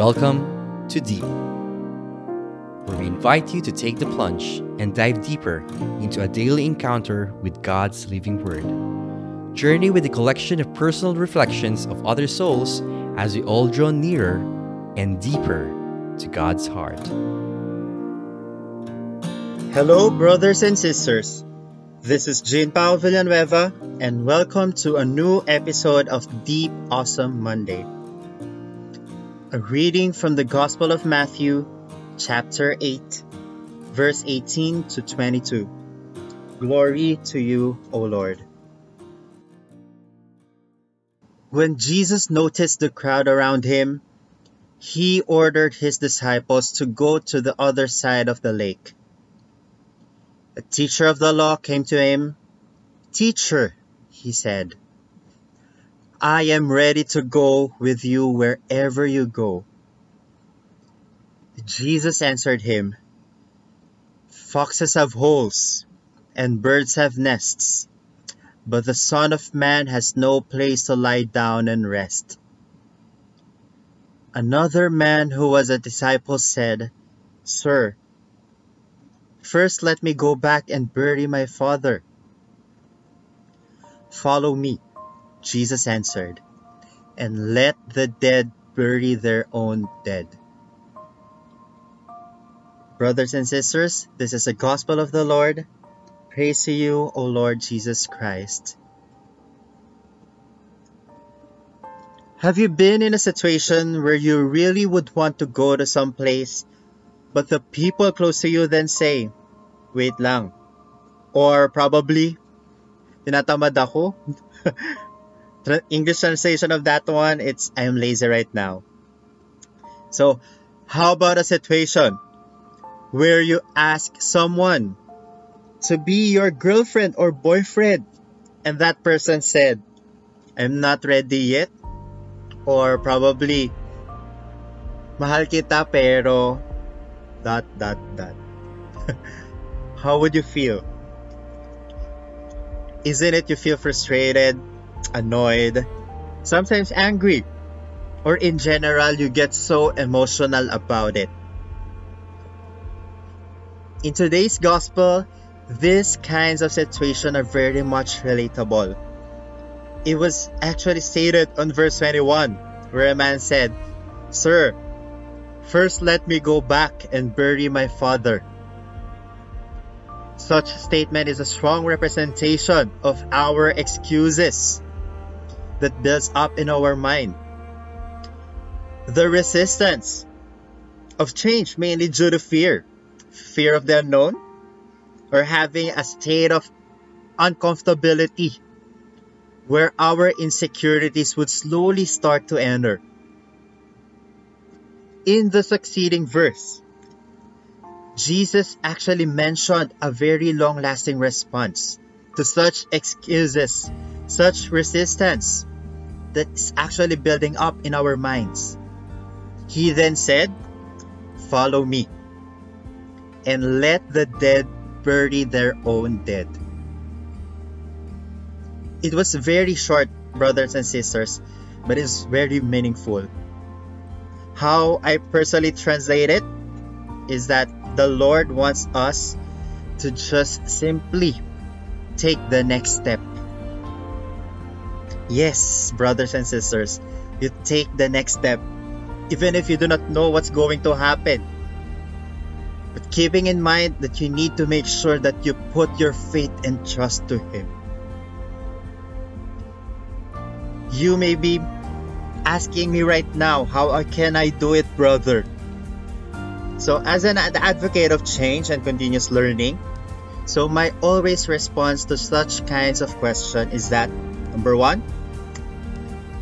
Welcome to Deep, where we invite you to take the plunge and dive deeper into a daily encounter with God's living Word. Journey with a collection of personal reflections of other souls as we all draw nearer and deeper to God's heart. Hello, brothers and sisters. This is Jean Paul Villanueva, and welcome to a new episode of Deep Awesome Monday. A reading from the Gospel of Matthew, chapter 8, verse 18 to 22. Glory to you, O Lord. When Jesus noticed the crowd around him, he ordered his disciples to go to the other side of the lake. A teacher of the law came to him. Teacher, he said, I am ready to go with you wherever you go. Jesus answered him, Foxes have holes, and birds have nests, but the Son of Man has no place to lie down and rest. Another man who was a disciple said, Sir, first let me go back and bury my father. Follow me. Jesus answered, And let the dead bury their own dead. Brothers and sisters, this is the gospel of the Lord. Praise to you, O Lord Jesus Christ. Have you been in a situation where you really would want to go to some place, but the people close to you then say, Wait lang. Or probably, tinatamad ako. English translation of that one, it's I am lazy right now. So, how about a situation where you ask someone to be your girlfriend or boyfriend and that person said, I'm not ready yet? Or probably, mahal kita pero dot dot dot. how would you feel? Isn't it you feel frustrated? Annoyed, sometimes angry, or in general, you get so emotional about it. In today's gospel, these kinds of situations are very much relatable. It was actually stated on verse 21, where a man said, Sir, first let me go back and bury my father. Such statement is a strong representation of our excuses that builds up in our mind. The resistance of change mainly due to fear, fear of the unknown, or having a state of uncomfortability where our insecurities would slowly start to enter. In the succeeding verse, Jesus actually mentioned a very long lasting response to such excuses, such resistance, that's actually building up in our minds. He then said, Follow me, and let the dead bury their own dead. It was very short, brothers and sisters, but it's very meaningful. How I personally translate it is that the Lord wants us to just simply take the next step Yes, brothers and sisters, you take the next step, even if you do not know what's going to happen. But keeping in mind that you need to make sure that you put your faith and trust to Him. You may be asking me right now, how can I do it, brother? So, as an advocate of change and continuous learning, so my always response to such kinds of question is that number one,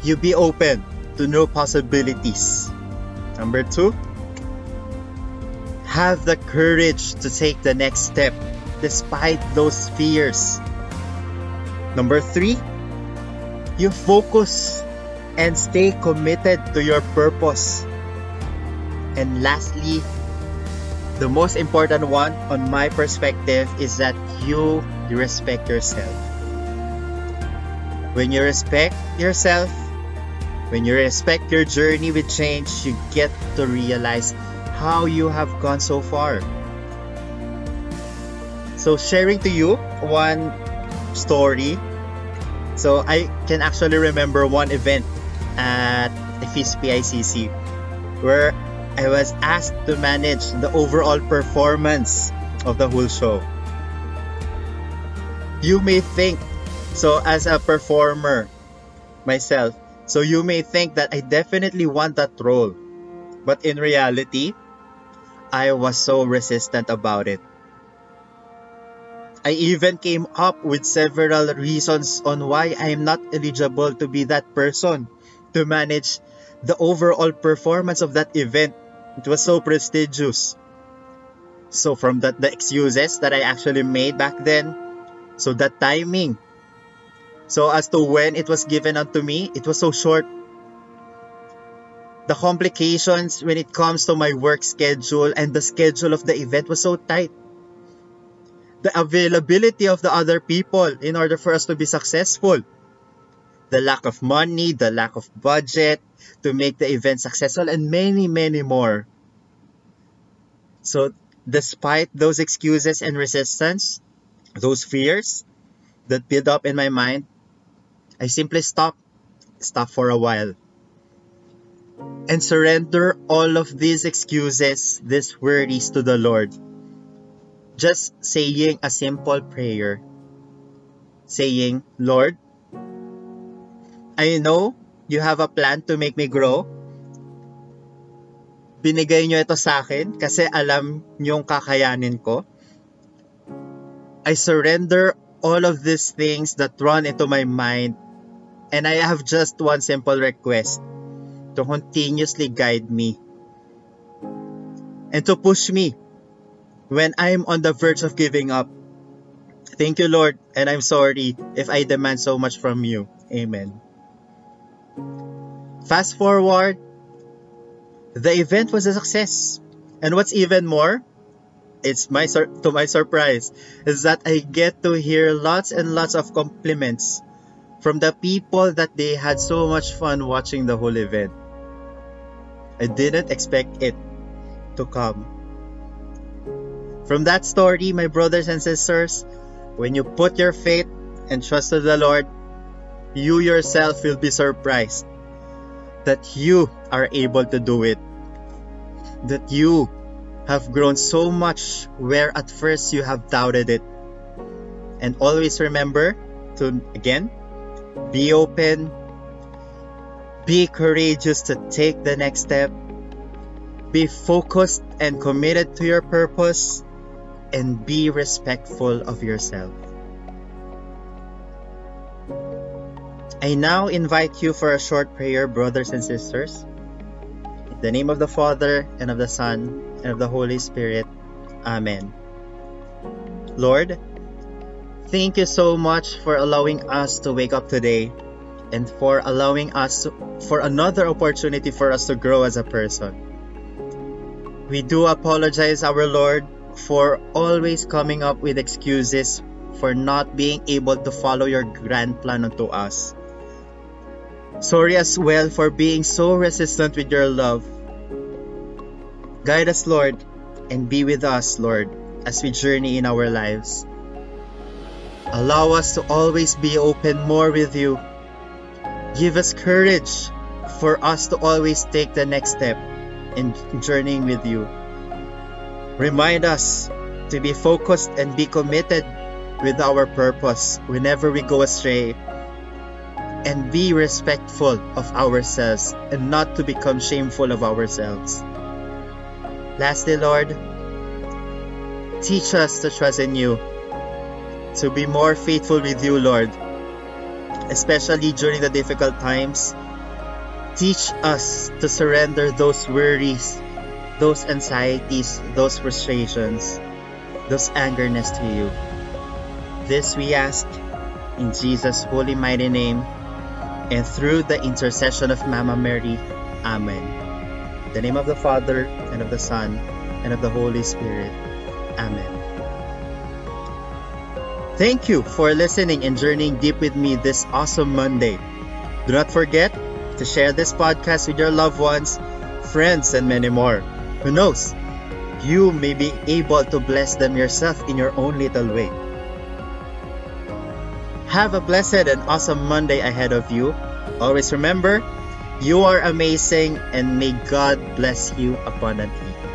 you be open to new possibilities. Number two, have the courage to take the next step despite those fears. Number three, you focus and stay committed to your purpose. And lastly, the most important one on my perspective is that you respect yourself. When you respect yourself, When you respect your journey with change, you get to realize how you have gone so far. So, sharing to you one story. So, I can actually remember one event at the where I was asked to manage the overall performance of the whole show. You may think, so as a performer myself, so you may think that I definitely want that role. But in reality, I was so resistant about it. I even came up with several reasons on why I am not eligible to be that person to manage the overall performance of that event. It was so prestigious. So from that the excuses that I actually made back then, so that timing. So as to when it was given unto me, it was so short. The complications when it comes to my work schedule and the schedule of the event was so tight. The availability of the other people in order for us to be successful. The lack of money, the lack of budget to make the event successful, and many, many more. So despite those excuses and resistance, those fears that build up in my mind, I simply stop, stop for a while, and surrender all of these excuses, these worries to the Lord. Just saying a simple prayer, saying, Lord, I know you have a plan to make me grow, binigay nyo ito sa akin kasi alam nyong kakayanin ko. I surrender all of these things that run into my mind and I have just one simple request to continuously guide me and to push me when I'm on the verge of giving up. Thank you, Lord, and I'm sorry if I demand so much from you. Amen. Fast forward the event was a success. And what's even more, it's my sur- to my surprise, is that I get to hear lots and lots of compliments from the people that they had so much fun watching the whole event. I didn't expect it to come. From that story, my brothers and sisters, when you put your faith and trust in the Lord, you yourself will be surprised that you are able to do it. That you have grown so much where at first you have doubted it. And always remember to, again, be open, be courageous to take the next step, be focused and committed to your purpose, and be respectful of yourself. I now invite you for a short prayer, brothers and sisters. In the name of the Father, and of the Son, and of the Holy Spirit. Amen. Lord, thank you so much for allowing us to wake up today and for allowing us to, for another opportunity for us to grow as a person. We do apologize, our Lord, for always coming up with excuses for not being able to follow your grand plan unto us. Sorry as well for being so resistant with your love. Guide us, Lord, and be with us, Lord, as we journey in our lives. Allow us to always be open more with you. Give us courage for us to always take the next step in journeying with you. Remind us to be focused and be committed with our purpose whenever we go astray and be respectful of ourselves and not to become shameful of ourselves. Lastly, Lord, teach us to trust in you, to be more faithful with you, Lord, especially during the difficult times. Teach us to surrender those worries, those anxieties, those frustrations, those angerness to you. This we ask in Jesus' holy mighty name and through the intercession of Mama Mary. Amen. In the name of the Father, and of the Son, and of the Holy Spirit. Amen. Thank you for listening and journeying deep with me this awesome Monday. Do not forget to share this podcast with your loved ones, friends, and many more. Who knows? You may be able to bless them yourself in your own little way. Have a blessed and awesome Monday ahead of you. Always remember, you are amazing and may God bless you abundantly.